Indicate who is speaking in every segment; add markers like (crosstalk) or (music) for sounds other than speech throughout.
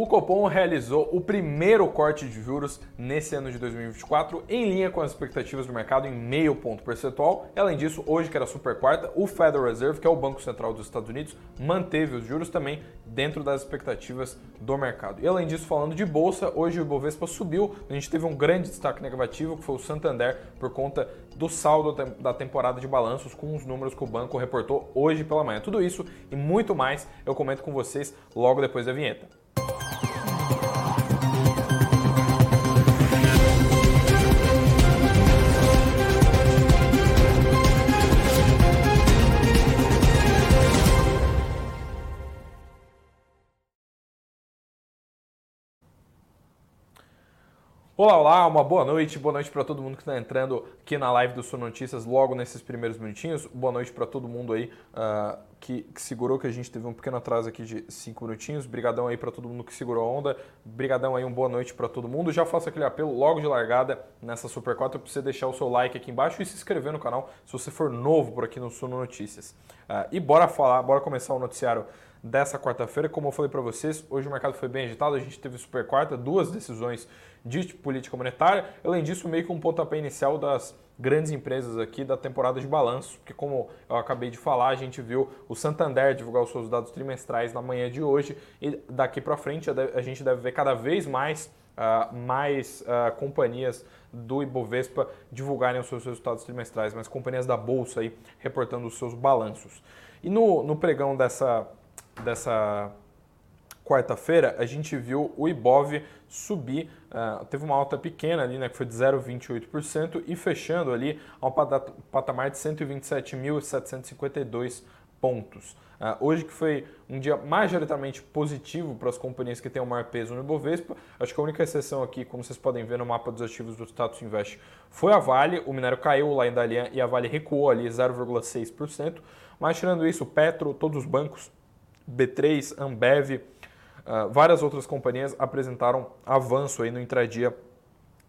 Speaker 1: O Copom realizou o primeiro corte de juros nesse ano de 2024, em linha com as expectativas do mercado em meio ponto percentual. Além disso, hoje, que era super quarta, o Federal Reserve, que é o Banco Central dos Estados Unidos, manteve os juros também dentro das expectativas do mercado. E, além disso, falando de bolsa, hoje o Ibovespa subiu. A gente teve um grande destaque negativo, que foi o Santander, por conta do saldo da temporada de balanços com os números que o banco reportou hoje pela manhã. Tudo isso e muito mais eu comento com vocês logo depois da vinheta. Olá, olá, uma boa noite, boa noite para todo mundo que está entrando aqui na live do Sul Notícias logo nesses primeiros minutinhos. Boa noite para todo mundo aí uh, que, que, segurou, que a gente teve um pequeno atraso aqui de cinco minutinhos. Brigadão aí para todo mundo que segurou a onda. Brigadão aí, uma boa noite para todo mundo. Já faço aquele apelo logo de largada nessa Super 4 para você deixar o seu like aqui embaixo e se inscrever no canal se você for novo por aqui no Sul Notícias. Uh, e bora falar, bora começar o noticiário dessa quarta-feira. Como eu falei para vocês, hoje o mercado foi bem agitado, a gente teve super quarta, duas decisões de política monetária. Além disso, meio que um pontapé inicial das grandes empresas aqui da temporada de balanço, porque como eu acabei de falar, a gente viu o Santander divulgar os seus dados trimestrais na manhã de hoje e daqui para frente a gente deve ver cada vez mais Uh, mais uh, companhias do Ibovespa divulgarem os seus resultados trimestrais, mais companhias da Bolsa aí reportando os seus balanços. E no, no pregão dessa, dessa quarta-feira, a gente viu o Ibov subir, uh, teve uma alta pequena ali, né, que foi de 0,28%, e fechando ali a um patamar de 127.752 pontos. Uh, hoje que foi um dia majoritariamente positivo para as companhias que têm o maior peso no Ibovespa, acho que a única exceção aqui, como vocês podem ver no mapa dos ativos do Status Invest, foi a Vale, o minério caiu lá em Dalian e a Vale recuou ali 0,6%, mas tirando isso, Petro, todos os bancos, B3, Ambev, várias outras companhias apresentaram avanço aí no intradia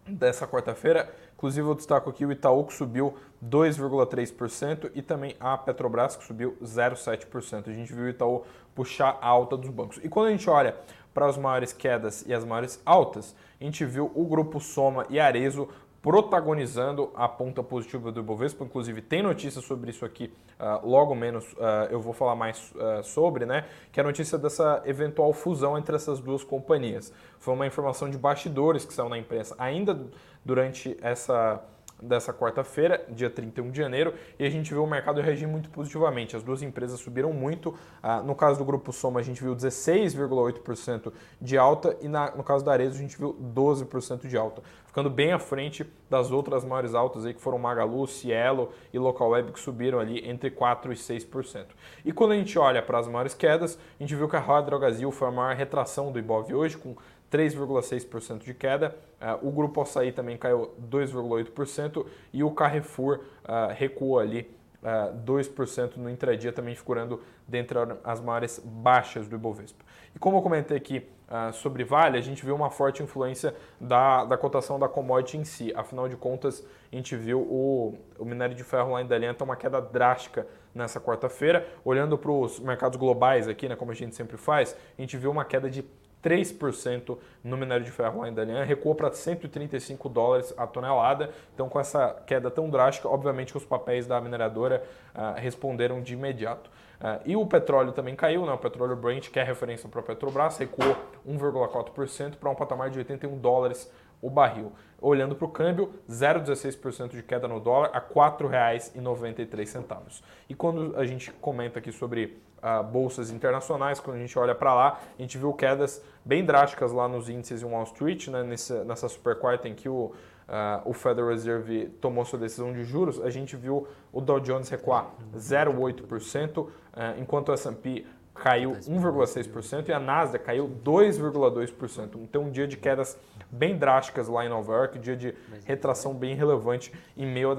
Speaker 1: dessa quarta-feira. Inclusive eu destaco aqui o Itaú que subiu 2,3% e também a Petrobras que subiu 0,7%. A gente viu o Itaú puxar a alta dos bancos. E quando a gente olha para as maiores quedas e as maiores altas, a gente viu o grupo Soma e Arezo protagonizando a ponta positiva do Ibovespa. Inclusive, tem notícia sobre isso aqui, uh, logo menos uh, eu vou falar mais uh, sobre, né? Que é a notícia dessa eventual fusão entre essas duas companhias. Foi uma informação de bastidores que saiu na imprensa ainda durante essa dessa quarta-feira, dia 31 de janeiro, e a gente viu o mercado reagir muito positivamente. As duas empresas subiram muito. Ah, no caso do Grupo Soma, a gente viu 16,8% de alta e no caso da Arezzo, a gente viu 12% de alta, ficando bem à frente das outras maiores altas aí, que foram Magalu, Cielo e Local Web, que subiram ali entre 4% e 6%. E quando a gente olha para as maiores quedas, a gente viu que a Royal Drogazil foi a maior retração do Ibov hoje, com 3,6% de queda. Uh, o grupo Açaí também caiu 2,8% e o Carrefour uh, recuou ali uh, 2% no intradia, também figurando dentre as maiores baixas do Ibovespa. E como eu comentei aqui sobre Vale, a gente viu uma forte influência da, da cotação da commodity em si. Afinal de contas, a gente viu o, o minério de ferro lá em Dalian uma queda drástica nessa quarta-feira. Olhando para os mercados globais aqui, né, como a gente sempre faz, a gente viu uma queda de 3% no minério de ferro lá em Dalian, recuou para 135 dólares a tonelada. Então, com essa queda tão drástica, obviamente que os papéis da mineradora uh, responderam de imediato. Uh, e o petróleo também caiu, né? o petróleo Brent, que é referência para a Petrobras, recuou 1,4% para um patamar de 81 dólares o barril. Olhando para o câmbio, 0,16% de queda no dólar a R$ 4,93. E quando a gente comenta aqui sobre uh, bolsas internacionais, quando a gente olha para lá, a gente viu quedas bem drásticas lá nos índices em Wall Street, né, nessa, nessa super quarta em que o, uh, o Federal Reserve tomou sua decisão de juros, a gente viu o Dow Jones recuar 0,8%, uh, enquanto o S&P caiu 1,6% e a Nasdaq caiu 2,2%. Então, um dia de quedas bem drásticas lá em Nova York, um dia de retração bem relevante em meio a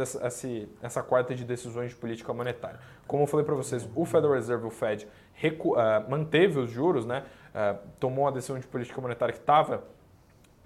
Speaker 1: essa, quarta de decisões de política monetária. Como eu falei para vocês, o Federal Reserve, o Fed, recu, uh, manteve os juros, né, uh, tomou uma decisão de política monetária que estava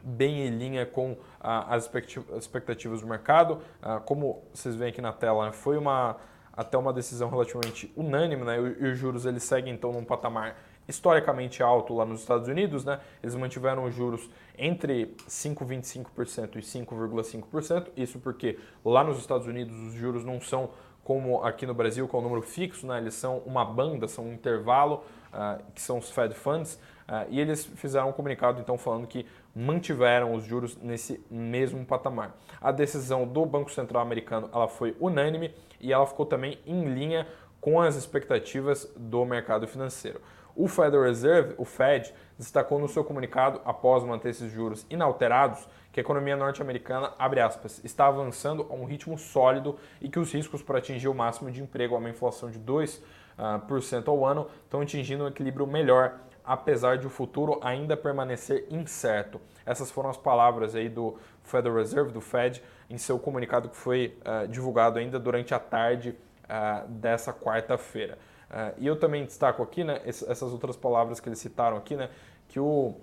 Speaker 1: bem em linha com as expectativas do mercado. como vocês veem aqui na tela, né, foi uma até uma decisão relativamente unânime, né? E os juros eles seguem então num patamar historicamente alto lá nos Estados Unidos, né? Eles mantiveram os juros entre 5,25% e 5,5%. Isso porque lá nos Estados Unidos os juros não são como aqui no Brasil, com o número fixo, né? Eles são uma banda, são um intervalo, uh, que são os Fed Funds. Uh, e eles fizeram um comunicado, então, falando que mantiveram os juros nesse mesmo patamar. A decisão do Banco Central americano ela foi unânime e ela ficou também em linha com as expectativas do mercado financeiro. O Federal Reserve, o Fed, destacou no seu comunicado, após manter esses juros inalterados, que a economia norte-americana, abre aspas, está avançando a um ritmo sólido e que os riscos para atingir o máximo de emprego a uma inflação de 2% uh, ao ano estão atingindo um equilíbrio melhor, apesar de o futuro ainda permanecer incerto. Essas foram as palavras aí do Federal Reserve, do Fed, em seu comunicado que foi uh, divulgado ainda durante a tarde uh, dessa quarta-feira. Uh, e eu também destaco aqui, né, essas outras palavras que eles citaram aqui, né, que o,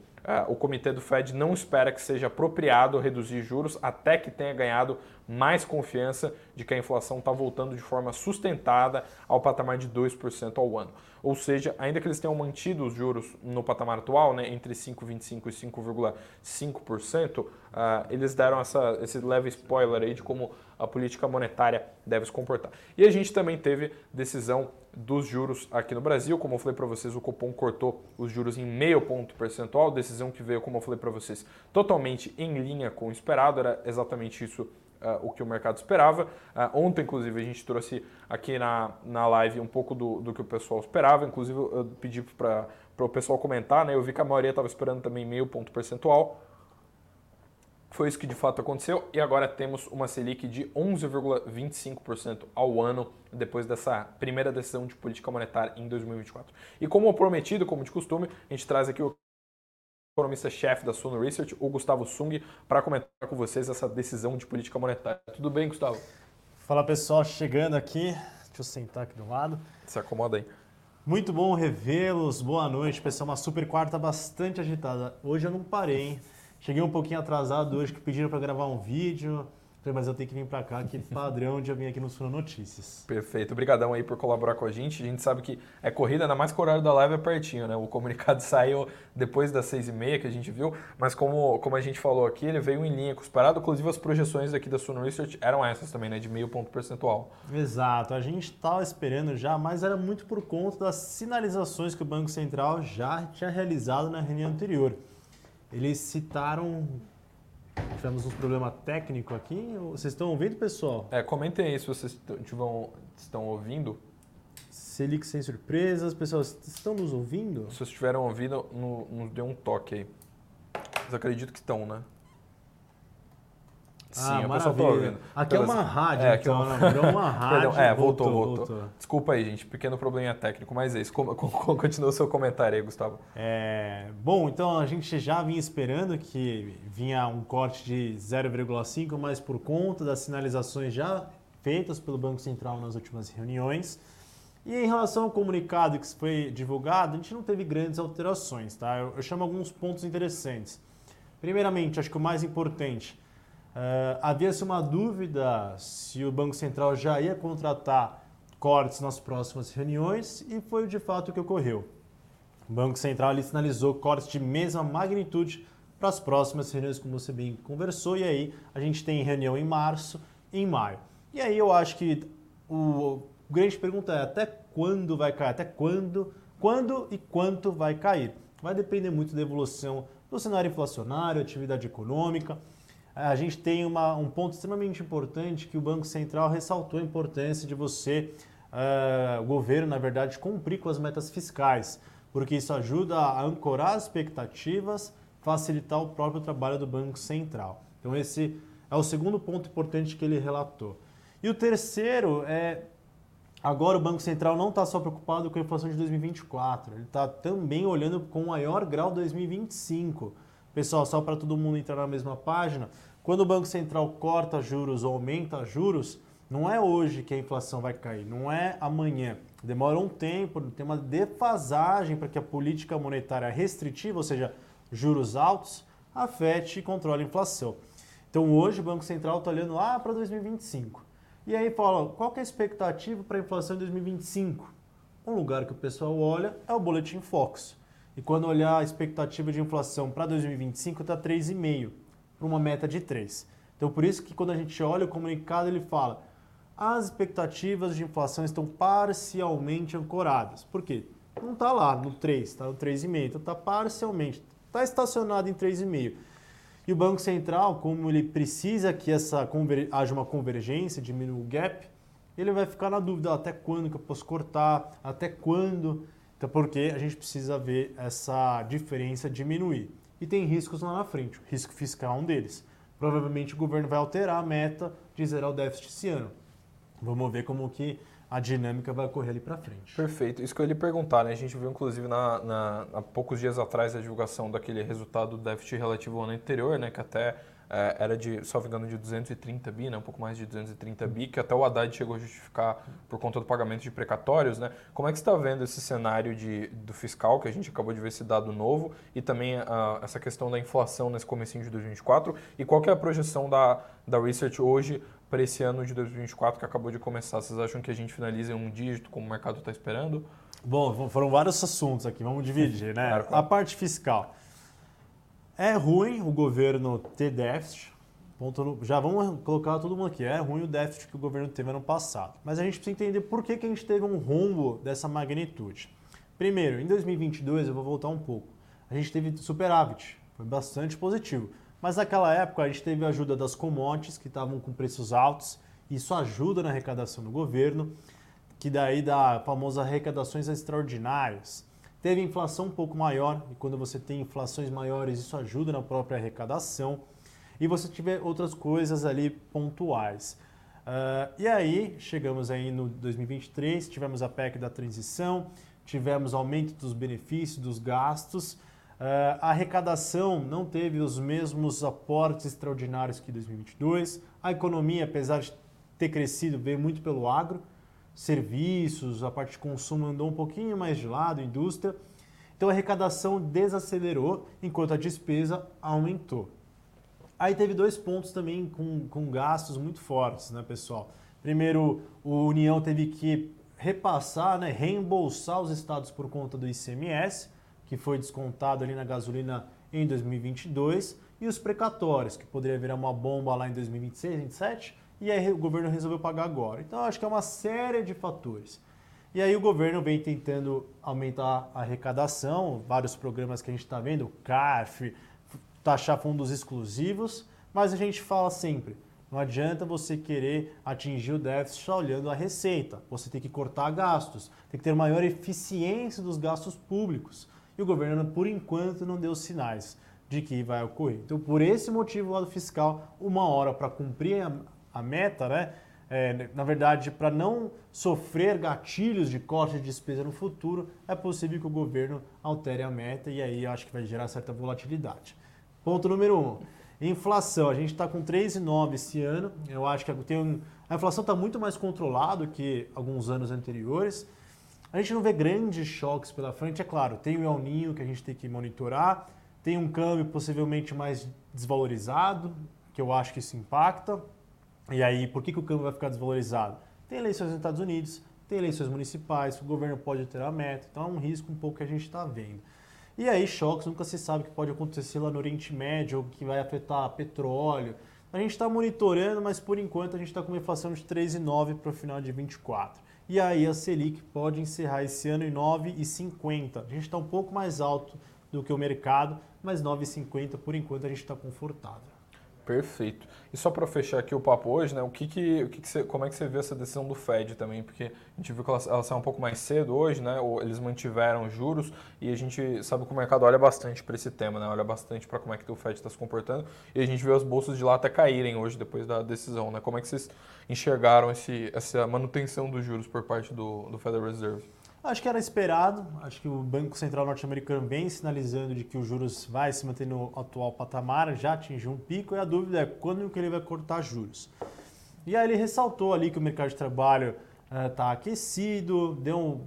Speaker 1: o comitê do Fed não espera que seja apropriado reduzir juros até que tenha ganhado mais confiança de que a inflação está voltando de forma sustentada ao patamar de 2% ao ano. Ou seja, ainda que eles tenham mantido os juros no patamar atual, né, entre 5,25% e 5,5%, uh, eles deram essa, esse leve spoiler aí de como a política monetária deve se comportar. E a gente também teve decisão dos juros aqui no Brasil. Como eu falei para vocês, o Copom cortou os juros em meio ponto percentual, decisão que veio, como eu falei para vocês, totalmente em linha com o esperado, era exatamente isso uh, o que o mercado esperava. Uh, ontem, inclusive, a gente trouxe aqui na, na live um pouco do, do que o pessoal esperava. Inclusive, eu pedi para o pessoal comentar, né? Eu vi que a maioria estava esperando também meio ponto percentual. Foi isso que de fato aconteceu e agora temos uma Selic de 11,25% ao ano depois dessa primeira decisão de política monetária em 2024. E como prometido, como de costume, a gente traz aqui o economista-chefe da Suno Research, o Gustavo Sung, para comentar com vocês essa decisão de política monetária. Tudo bem, Gustavo?
Speaker 2: Fala pessoal, chegando aqui. Deixa eu sentar aqui do lado.
Speaker 1: Se acomoda aí.
Speaker 2: Muito bom revê-los. Boa noite, pessoal. Uma super quarta bastante agitada. Hoje eu não parei, hein? Cheguei um pouquinho atrasado hoje, que pediram para gravar um vídeo. Mas eu tenho que vir para cá, que padrão de eu vim aqui no Suno Notícias.
Speaker 1: Perfeito. Obrigadão aí por colaborar com a gente. A gente sabe que é corrida, ainda mais que o horário da live é pertinho, né? O comunicado (laughs) saiu depois das seis e meia que a gente viu, mas como, como a gente falou aqui, ele veio em linha com os parados. Inclusive as projeções aqui da Suno Research eram essas também, né? De meio ponto percentual.
Speaker 2: Exato. A gente estava esperando já, mas era muito por conta das sinalizações que o Banco Central já tinha realizado na reunião anterior. Eles citaram Tivemos um problema técnico aqui. Vocês estão ouvindo, pessoal?
Speaker 1: É, comentem aí se vocês estão ouvindo.
Speaker 2: Selic sem surpresas. Pessoal, vocês estão nos ouvindo?
Speaker 1: Se vocês estiveram ouvindo, nos dê um toque aí. Mas acredito que estão, né?
Speaker 2: Sim, ah, o pessoal tá ouvindo. Aqui é uma (laughs) rádio, é, então, é uma... Virou uma rádio.
Speaker 1: Perdão, é, voltou, voltou, voltou, Desculpa aí, gente, pequeno probleminha técnico, mas é isso. (laughs) Continua o seu comentário aí, Gustavo.
Speaker 2: É, bom, então a gente já vinha esperando que vinha um corte de 0,5, mas por conta das sinalizações já feitas pelo Banco Central nas últimas reuniões. E em relação ao comunicado que foi divulgado, a gente não teve grandes alterações, tá? Eu, eu chamo alguns pontos interessantes. Primeiramente, acho que o mais importante Uh, Havia-se uma dúvida se o Banco Central já ia contratar cortes nas próximas reuniões e foi de fato o que ocorreu. O Banco Central ali sinalizou cortes de mesma magnitude para as próximas reuniões, como você bem conversou, e aí a gente tem reunião em março e em maio. E aí eu acho que o, o grande pergunta é até quando vai cair? Até quando? Quando e quanto vai cair? Vai depender muito da evolução do cenário inflacionário, atividade econômica a gente tem uma, um ponto extremamente importante que o Banco Central ressaltou a importância de você, uh, o governo, na verdade, cumprir com as metas fiscais, porque isso ajuda a ancorar as expectativas, facilitar o próprio trabalho do Banco Central. Então, esse é o segundo ponto importante que ele relatou. E o terceiro é Agora o Banco Central não está só preocupado com a inflação de 2024, ele está também olhando com maior grau 2025. Pessoal, só para todo mundo entrar na mesma página, quando o Banco Central corta juros ou aumenta juros, não é hoje que a inflação vai cair, não é amanhã. Demora um tempo, tem uma defasagem para que a política monetária restritiva, ou seja, juros altos, afete e controle a inflação. Então hoje o Banco Central está olhando lá para 2025. E aí fala, qual que é a expectativa para a inflação em 2025? Um lugar que o pessoal olha é o Boletim Fox. E quando olhar a expectativa de inflação para 2025 está 3,5, para uma meta de 3. Então por isso que quando a gente olha o comunicado ele fala as expectativas de inflação estão parcialmente ancoradas. Por quê? Não está lá no 3, está no 3,5, então está parcialmente, está estacionado em 3,5. E o Banco Central, como ele precisa que essa haja uma convergência, diminua o gap, ele vai ficar na dúvida até quando que eu posso cortar, até quando, então, porque a gente precisa ver essa diferença diminuir. E tem riscos lá na frente, risco fiscal é um deles. Provavelmente o governo vai alterar a meta de zerar o déficit esse ano. Vamos ver como que a dinâmica vai ocorrer ali para frente.
Speaker 1: Perfeito. Isso que eu ia lhe perguntar, né? A gente viu, inclusive, na, na, há poucos dias atrás a divulgação daquele resultado do déficit relativo ao ano anterior, né? Que até é, era de, só engano, de 230 bi, né? um pouco mais de 230 bi, que até o Haddad chegou a justificar por conta do pagamento de precatórios. Né? Como é que você está vendo esse cenário de, do fiscal, que a gente acabou de ver esse dado novo, e também a, essa questão da inflação nesse comecinho de 2024? E qual que é a projeção da, da Research hoje para esse ano de 2024 que acabou de começar? Vocês acham que a gente finaliza em um dígito, como o mercado está esperando?
Speaker 2: Bom, foram vários assuntos aqui, vamos dividir, né? Claro, claro. A parte fiscal. É ruim o governo ter déficit. Ponto, já vamos colocar todo mundo aqui. É ruim o déficit que o governo teve ano passado. Mas a gente precisa entender por que, que a gente teve um rombo dessa magnitude. Primeiro, em 2022, eu vou voltar um pouco. A gente teve superávit, foi bastante positivo. Mas naquela época a gente teve a ajuda das commodities, que estavam com preços altos. Isso ajuda na arrecadação do governo, que daí dá famosas arrecadações extraordinárias. Teve inflação um pouco maior, e quando você tem inflações maiores, isso ajuda na própria arrecadação. E você tiver outras coisas ali pontuais. Uh, e aí, chegamos aí no 2023, tivemos a PEC da transição, tivemos aumento dos benefícios, dos gastos. Uh, a arrecadação não teve os mesmos aportes extraordinários que 2022. A economia, apesar de ter crescido, veio muito pelo agro serviços, a parte de consumo andou um pouquinho mais de lado, indústria. Então a arrecadação desacelerou enquanto a despesa aumentou. Aí teve dois pontos também com, com gastos muito fortes, né, pessoal? Primeiro, o União teve que repassar, né, reembolsar os estados por conta do ICMS, que foi descontado ali na gasolina em 2022, e os precatórios, que poderia virar uma bomba lá em 2026, 2027, e aí o governo resolveu pagar agora. Então acho que é uma série de fatores. E aí o governo vem tentando aumentar a arrecadação, vários programas que a gente está vendo, CARF, taxar fundos exclusivos, mas a gente fala sempre, não adianta você querer atingir o déficit só olhando a receita. Você tem que cortar gastos, tem que ter maior eficiência dos gastos públicos. E o governo, por enquanto, não deu sinais de que vai ocorrer. Então, por esse motivo, o lado fiscal, uma hora para cumprir a meta, né? É, na verdade, para não sofrer gatilhos de corte de despesa no futuro, é possível que o governo altere a meta e aí acho que vai gerar certa volatilidade. Ponto número um. Inflação, a gente está com 3,9 esse ano. Eu acho que tem um, a inflação está muito mais controlada que alguns anos anteriores. A gente não vê grandes choques pela frente, é claro. Tem o El Ninho que a gente tem que monitorar, tem um câmbio possivelmente mais desvalorizado, que eu acho que isso impacta. E aí, por que, que o câmbio vai ficar desvalorizado? Tem eleições nos Estados Unidos, tem eleições municipais, o governo pode ter a meta, então é um risco um pouco que a gente está vendo. E aí, choques, nunca se sabe o que pode acontecer lá no Oriente Médio, que vai afetar petróleo. A gente está monitorando, mas por enquanto a gente está com uma inflação de 3,9 para o final de 24. E aí a Selic pode encerrar esse ano em 9,50. A gente está um pouco mais alto do que o mercado, mas 9,50 por enquanto a gente está confortável.
Speaker 1: Perfeito. E só para fechar aqui o papo hoje, né, o que que, o que, que você, como é que você vê essa decisão do Fed também? Porque a gente viu que ela, ela saiu um pouco mais cedo hoje, né? Eles mantiveram juros e a gente sabe que o mercado olha bastante para esse tema, né? Olha bastante para como é que o Fed está se comportando e a gente vê as bolsas de lá até caírem hoje depois da decisão, né? Como é que vocês enxergaram esse, essa manutenção dos juros por parte do, do Federal Reserve?
Speaker 2: Acho que era esperado. Acho que o Banco Central norte-americano vem sinalizando de que os juros vai se manter no atual patamar, já atingiu um pico, e a dúvida é quando que ele vai cortar juros. E aí ele ressaltou ali que o mercado de trabalho está uh, aquecido, deu um,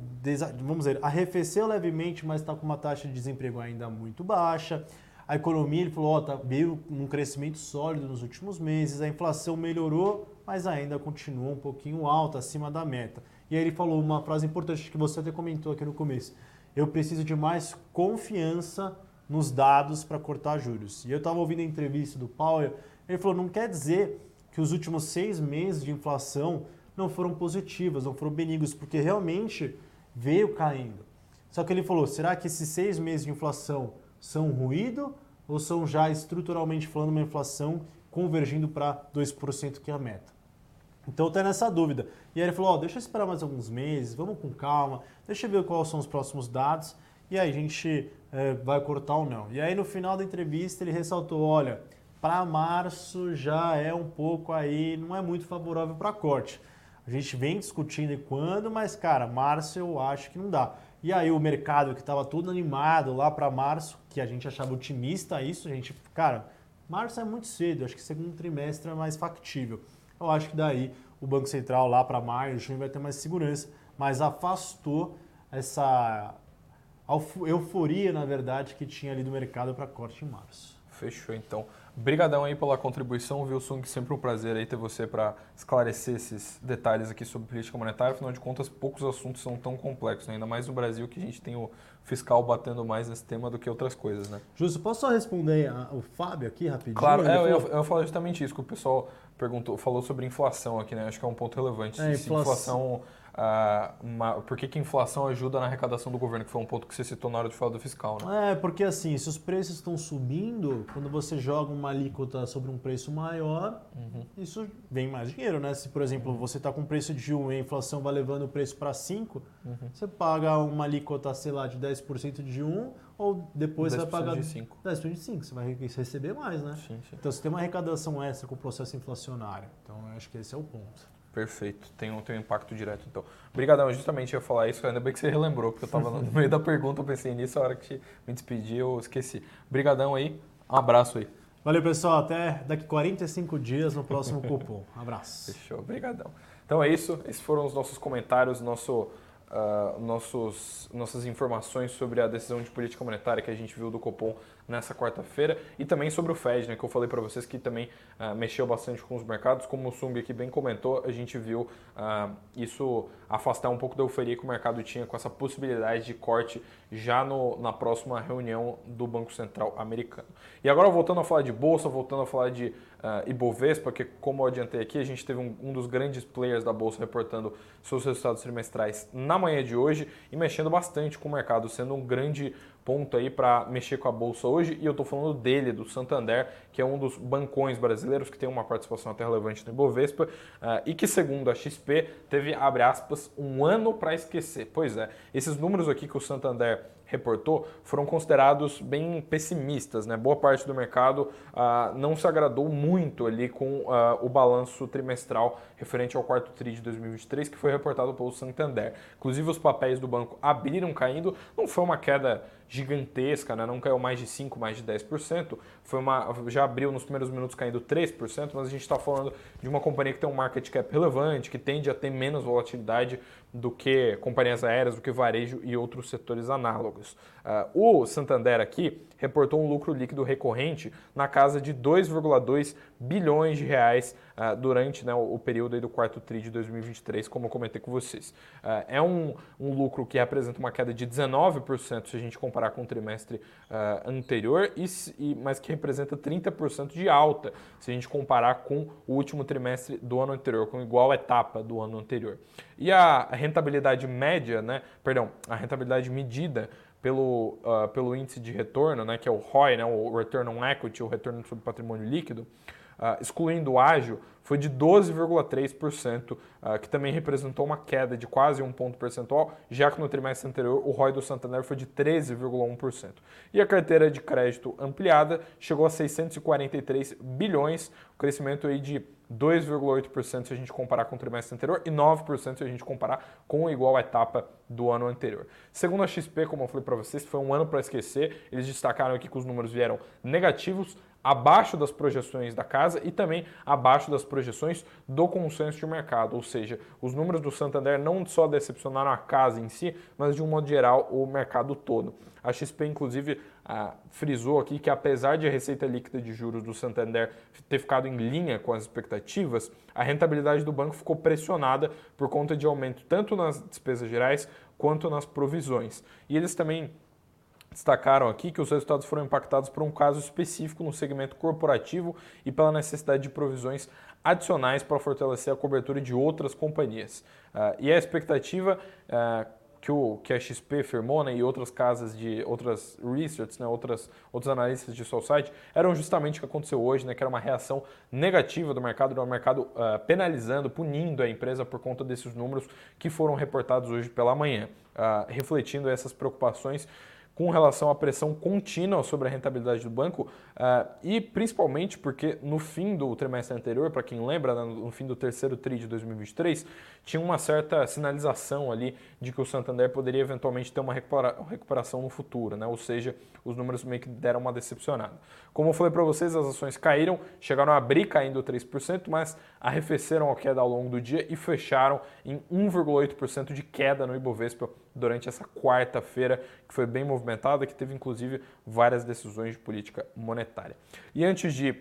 Speaker 2: vamos dizer, arrefeceu levemente, mas está com uma taxa de desemprego ainda muito baixa. A economia, ele falou, ó, tá, veio um crescimento sólido nos últimos meses, a inflação melhorou, mas ainda continua um pouquinho alta, acima da meta. E aí ele falou uma frase importante que você até comentou aqui no começo. Eu preciso de mais confiança nos dados para cortar juros. E eu estava ouvindo a entrevista do Powell, ele falou, não quer dizer que os últimos seis meses de inflação não foram positivas, não foram benignos, porque realmente veio caindo. Só que ele falou, será que esses seis meses de inflação são ruído ou são já estruturalmente falando uma inflação convergindo para 2% que é a meta? Então está nessa dúvida. E aí ele falou, oh, deixa eu esperar mais alguns meses, vamos com calma, deixa eu ver quais são os próximos dados e aí a gente é, vai cortar ou não. E aí no final da entrevista ele ressaltou, olha, para março já é um pouco aí, não é muito favorável para corte. A gente vem discutindo quando, mas cara, março eu acho que não dá. E aí o mercado que estava todo animado lá para março, que a gente achava otimista isso, a gente, cara, março é muito cedo, acho que segundo trimestre é mais factível. Eu acho que daí o Banco Central lá para maio, junho vai ter mais segurança, mas afastou essa euforia, na verdade, que tinha ali do mercado para corte em março.
Speaker 1: Fechou, então. Obrigadão aí pela contribuição, Wilson, que sempre um prazer aí ter você para esclarecer esses detalhes aqui sobre política monetária. Afinal de contas, poucos assuntos são tão complexos, né? ainda mais no Brasil que a gente tem o fiscal batendo mais nesse tema do que outras coisas, né?
Speaker 2: Justo, posso só responder o Fábio aqui rapidinho?
Speaker 1: Claro, é, eu, eu, eu falo justamente isso, que o pessoal perguntou, falou sobre inflação aqui, né? Acho que é um ponto relevante. É, inflação, inflação Uh, uma, por que, que a inflação ajuda na arrecadação do governo, que foi um ponto que você citou na hora de falar do fiscal,
Speaker 2: né? É, porque assim, se os preços estão subindo, quando você joga uma alíquota sobre um preço maior, uhum. isso vem mais dinheiro, né? Se, por exemplo, uhum. você está com preço de 1 e a inflação vai levando o preço para 5, uhum. você paga uma alíquota, sei lá, de 10% de 1, ou depois você vai pagar
Speaker 1: de 5.
Speaker 2: 10% de 5, você vai receber mais, né? Sim, sim. Então você tem uma arrecadação extra com o processo inflacionário. Então eu acho que esse é o ponto.
Speaker 1: Perfeito, tem um, tem um impacto direto então. Obrigadão, justamente ia falar isso, ainda bem que você relembrou, porque eu estava no (laughs) meio da pergunta, eu pensei nisso, a hora que me despedi eu esqueci. Obrigadão aí, um abraço aí.
Speaker 2: Valeu pessoal, até daqui 45 dias no próximo cupom. Abraço.
Speaker 1: Fechou, obrigadão. Então é isso, esses foram os nossos comentários, nosso uh, nossos, nossas informações sobre a decisão de política monetária que a gente viu do Copom nessa quarta-feira e também sobre o Fed, né, que eu falei para vocês que também uh, mexeu bastante com os mercados. Como o Sung aqui bem comentou, a gente viu uh, isso afastar um pouco da euforia que o mercado tinha com essa possibilidade de corte já no, na próxima reunião do Banco Central americano. E agora voltando a falar de bolsa, voltando a falar de uh, Ibovespa, que como eu adiantei aqui, a gente teve um, um, dos grandes players da bolsa reportando seus resultados trimestrais na manhã de hoje e mexendo bastante com o mercado, sendo um grande ponto aí para mexer com a bolsa hoje. E eu estou falando dele, do Santander, que é um dos bancões brasileiros que tem uma participação até relevante no Ibovespa uh, e que, segundo a XP, teve, abre aspas, um ano para esquecer. Pois é, esses números aqui que o Santander reportou foram considerados bem pessimistas. Né? Boa parte do mercado ah, não se agradou muito ali com ah, o balanço trimestral referente ao quarto TRI de 2023, que foi reportado pelo Santander. Inclusive, os papéis do banco abriram caindo, não foi uma queda gigantesca, né? não caiu mais de 5%, mais de 10%, foi uma, já abriu nos primeiros minutos caindo 3%, mas a gente está falando de uma companhia que tem um market cap relevante, que tende a ter menos volatilidade do que companhias aéreas, do que varejo e outros setores análogos. Uh, o Santander aqui reportou um lucro líquido recorrente na casa de 2,2 bilhões de reais uh, durante né, o, período do quarto TRI de 2023, como eu comentei com vocês. Uh, é um, um, lucro que representa uma queda de 19% se a gente comparar com o trimestre anterior, e, e, mas que representa 30% de alta se a gente comparar com o último trimestre do ano anterior, com igual etapa do ano anterior. E a rentabilidade média, né, perdão, a rentabilidade medida pelo, uh, pelo índice de retorno, né, que é o ROI, né, o Return on Equity, o retorno sobre patrimônio líquido, uh, excluindo o ágio, foi de 12,3%, uh, ah, que também representou uma queda de quase um ponto percentual, já que no trimestre anterior o ROI do Santander foi de 13,1%. E a carteira de crédito ampliada chegou a 643 bilhões, um crescimento aí de 2,8% se a gente comparar com o trimestre anterior e 9% se a gente comparar com a igual etapa do ano anterior. Segundo a XP, como eu falei para vocês, foi um ano para esquecer. Eles destacaram aqui que os números vieram negativos, abaixo das projeções da casa e também abaixo das projeções do consenso de mercado, ou seja, os números do Santander não só decepcionaram a casa em si, mas de um modo geral o mercado todo. A XP, inclusive, ah, frisou aqui que apesar de a receita líquida de juros do Santander ter ficado em linha com as expectativas, a rentabilidade do banco ficou pressionada por conta de aumento tanto nas despesas gerais quanto nas provisões. E eles também destacaram aqui que os resultados foram impactados por um caso específico no segmento corporativo e pela necessidade de provisões adicionais para fortalecer a cobertura de outras companhias. Uh, e a expectativa uh, que, o, que a XP firmou né, e outras casas de outras research, né, outras, outros analistas de site, eram justamente o que aconteceu hoje, né, que era uma reação negativa do mercado, do mercado uh, penalizando, punindo a empresa por conta desses números que foram reportados hoje pela manhã, refletindo essas preocupações com relação à pressão contínua sobre a rentabilidade do banco uh, e principalmente porque no fim do trimestre anterior, para quem lembra, né, no fim do terceiro TRI de 2023, tinha uma certa sinalização ali de que o Santander poderia eventualmente ter uma recuperação no futuro, né? ou seja, os números meio que deram uma decepcionada. Como eu falei para vocês, as ações caíram, chegaram a abrir caindo 3%, mas arrefeceram a queda ao longo do dia e fecharam em 1,8% de queda no Ibovespa durante essa quarta-feira, que foi bem movimentada, que teve inclusive várias decisões de política monetária. E antes de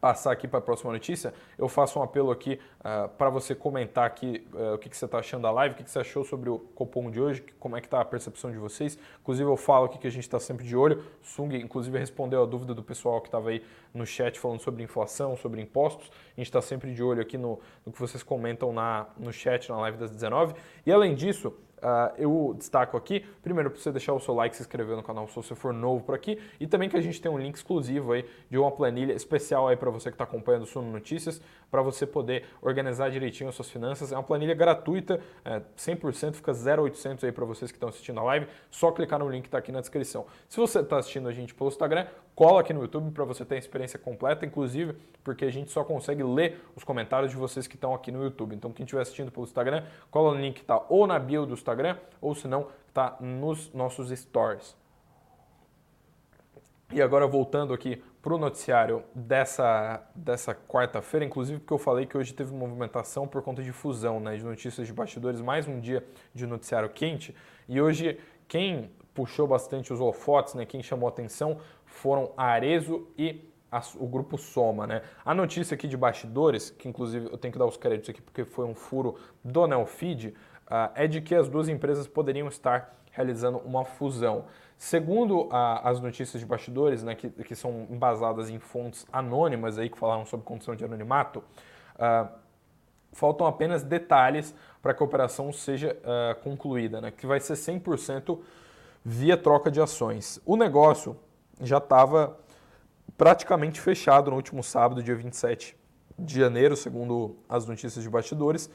Speaker 1: passar aqui para a próxima notícia, eu faço um apelo aqui uh, ah, para você comentar aqui uh, o que, que você está achando da live, o que, que você achou sobre o cupom de hoje, como é que está a percepção de vocês. Inclusive eu falo aqui que a gente está sempre de olho. Sung, inclusive, respondeu a dúvida do pessoal que estava aí no chat falando sobre inflação, sobre impostos. A gente está sempre de olho aqui no, no que vocês comentam na, no chat, na live das 19. E além disso, Uh, eu destaco aqui, primeiro, para você deixar o seu like, se inscrever no canal se você for novo por aqui, e também que a gente tem um link exclusivo aí de uma planilha especial aí para você que está acompanhando o Suno Notícias, para você poder organizar direitinho as suas finanças. É uma planilha gratuita, é, 100%, fica 0,800 aí para vocês que estão assistindo a live, só clicar no link que está aqui na descrição. Se você está assistindo a gente pelo Instagram, cola aqui no YouTube para você ter a experiência completa, inclusive porque a gente só consegue ler os comentários de vocês que estão aqui no YouTube. Então, quem estiver assistindo pelo Instagram, cola no link que está ou na bio do Instagram, ou se não, está nos nossos stories. E agora voltando aqui para o noticiário dessa, dessa quarta-feira, inclusive porque eu falei que hoje teve movimentação por conta de fusão né, de notícias de bastidores, mais um dia de noticiário quente. E hoje quem puxou bastante os holofotes, né, quem chamou atenção, foram Arezo e o grupo Soma. Né? A notícia aqui de bastidores, que inclusive eu tenho que dar os créditos aqui porque foi um furo do Nelfeed, uh, é de que as duas empresas poderiam estar realizando uma fusão. Segundo uh, as notícias de bastidores, né, que, que, são embasadas em fontes anônimas aí que falaram sobre condição de anonimato, uh, faltam apenas detalhes para que a operação seja concluída, né, que vai ser 100% via troca de ações. O negócio já estava praticamente fechado no último sábado, dia 27 de janeiro, segundo as notícias de bastidores,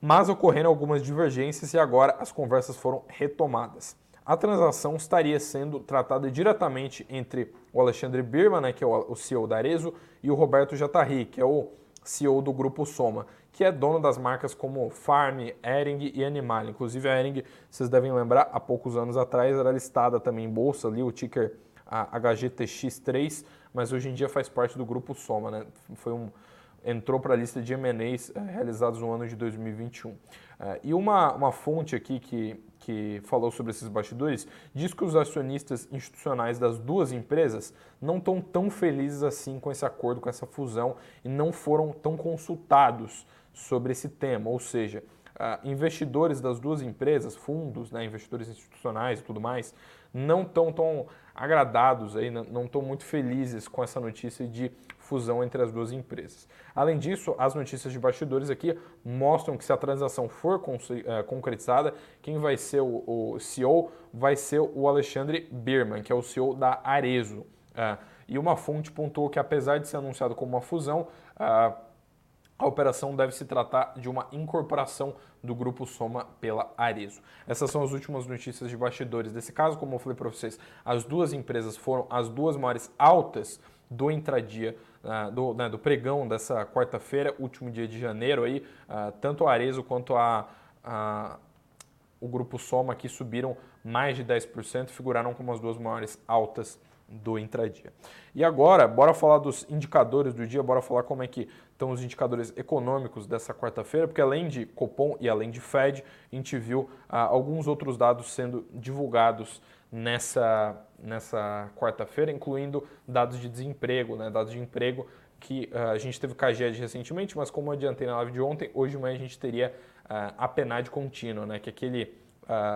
Speaker 1: mas ocorreram algumas divergências e agora as conversas foram retomadas. A transação estaria sendo tratada diretamente entre o Alexandre Birman, né, que é o CEO da Arezo, e o Roberto Jatarri, que é o CEO do grupo Soma, que é dono das marcas como Farm, Ering e Animal. Inclusive a Ering, vocês devem lembrar, há poucos anos atrás era listada também em bolsa ali, o ticker HGTX3, mas hoje em dia faz parte do grupo Soma, né? Foi um, entrou para a lista de M&As eh, realizados no ano de 2021. Eh, e uma, uma fonte aqui que, que falou sobre esses bastidores diz que os acionistas institucionais das duas empresas não estão tão felizes assim com esse acordo, com essa fusão e não foram tão consultados sobre esse tema, ou seja, uh, investidores das duas empresas, fundos, né, investidores institucionais e tudo mais, não estão tão agradados, aí, não estão muito felizes com essa notícia de fusão entre as duas empresas. Além disso, as notícias de bastidores aqui mostram que se a transação for uh, concretizada, quem vai ser o, CEO vai ser o Alexandre Birman, que é o CEO da Arezo. Uh, e uma fonte pontuou que apesar de ser anunciado como uma fusão, uh, a operação deve se tratar de uma incorporação do grupo Soma pela Arezo. Essas são as últimas notícias de bastidores desse caso. Como eu falei para vocês, as duas empresas foram as duas maiores altas do intradia, uh, do, né, do, pregão dessa quarta-feira, último dia de janeiro. Aí, uh, tanto a Arezo quanto a, a, o grupo Soma aqui subiram mais de 10%, figuraram como as duas maiores altas do intradia. E agora, bora falar dos indicadores do dia, bora falar como é que estão os indicadores econômicos dessa quarta-feira, porque além de Copom e além de Fed, a gente viu ah, alguns outros dados sendo divulgados nessa, nessa quarta-feira, incluindo dados de desemprego, né, dados de emprego que uh, a gente teve o CAGED recentemente, mas como eu adiantei na live de ontem, hoje de manhã a gente teria uh, a PNAD contínua, né, que é aquele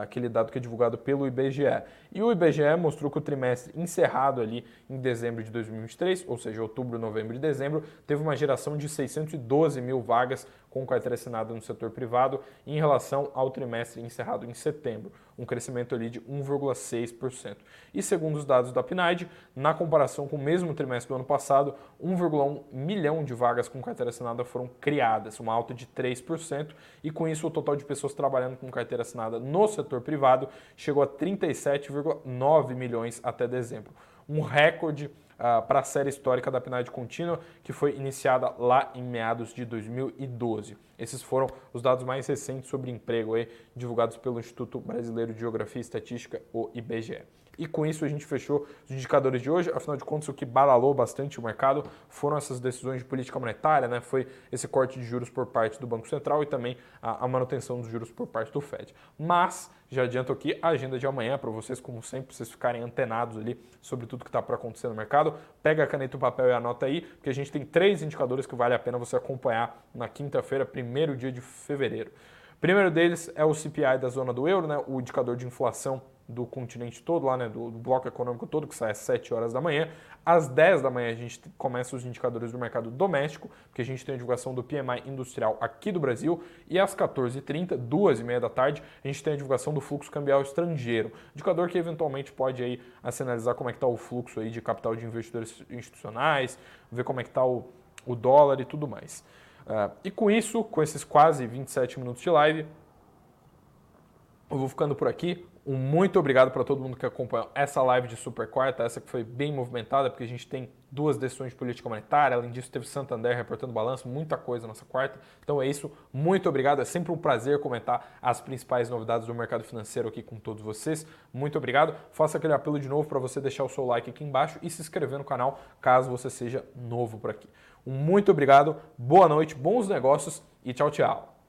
Speaker 1: aquele dado que é divulgado pelo IBGE. E o IBGE mostrou que o trimestre encerrado ali em dezembro de 2023, ou seja, outubro, novembro e dezembro, teve uma geração de 612 mil vagas com carteira assinada no setor privado em relação ao trimestre encerrado em setembro, um crescimento ali de 1,6%. E segundo os dados da PNAD, na comparação com o mesmo trimestre do ano passado, 1,1 milhão de vagas com carteira assinada foram criadas, uma alta de 3%, e com isso o total de pessoas trabalhando com carteira assinada no setor privado chegou a 37,9 milhões até dezembro, um recorde uh, para a série histórica da PNAD contínua, que foi iniciada lá em meados de 2012. Esses foram os dados mais recentes sobre emprego aí, divulgados pelo Instituto Brasileiro de Geografia e Estatística, o IBGE. E com isso a gente fechou os indicadores de hoje. Afinal de contas, o que balalou bastante o mercado foram essas decisões de política monetária, né? Foi esse corte de juros por parte do Banco Central e também a, manutenção dos juros por parte do Fed. Mas já adianto aqui a agenda de amanhã para vocês, como sempre, vocês ficarem antenados ali sobre tudo que está para acontecer no mercado. Pega a caneta e o papel e anota aí, porque a gente tem três indicadores que vale a pena você acompanhar na quinta-feira, primeiro dia de fevereiro. O primeiro deles é o CPI da zona do euro, né? o indicador de inflação do continente todo, lá, né, do, do, bloco econômico todo, que sai às 7 horas da manhã. Às 10 da manhã a gente começa os indicadores do mercado doméstico, porque a gente tem a divulgação do PMI industrial aqui do Brasil. E às 14h30, 2h30 da tarde, a gente tem a divulgação do fluxo cambial estrangeiro. Indicador que eventualmente pode aí sinalizar como é que está o fluxo aí de capital de investidores institucionais, ver como é que está o, o dólar e tudo mais. Uh, e com isso, com esses quase 27 minutos de live, eu vou ficando por aqui. Um muito obrigado para todo mundo que acompanhou essa live de super quarta, essa que foi bem movimentada, porque a gente tem duas decisões de política monetária, além disso teve Santander reportando balanço, muita coisa nessa quarta. Então é isso, muito obrigado, é sempre um prazer comentar as principais novidades do mercado financeiro aqui com todos vocês. Muito obrigado. Faça aquele apelo de novo para você deixar o seu like aqui embaixo e se inscrever no canal, caso você seja novo por aqui. Um muito obrigado, boa noite, bons negócios e tchau, tchau.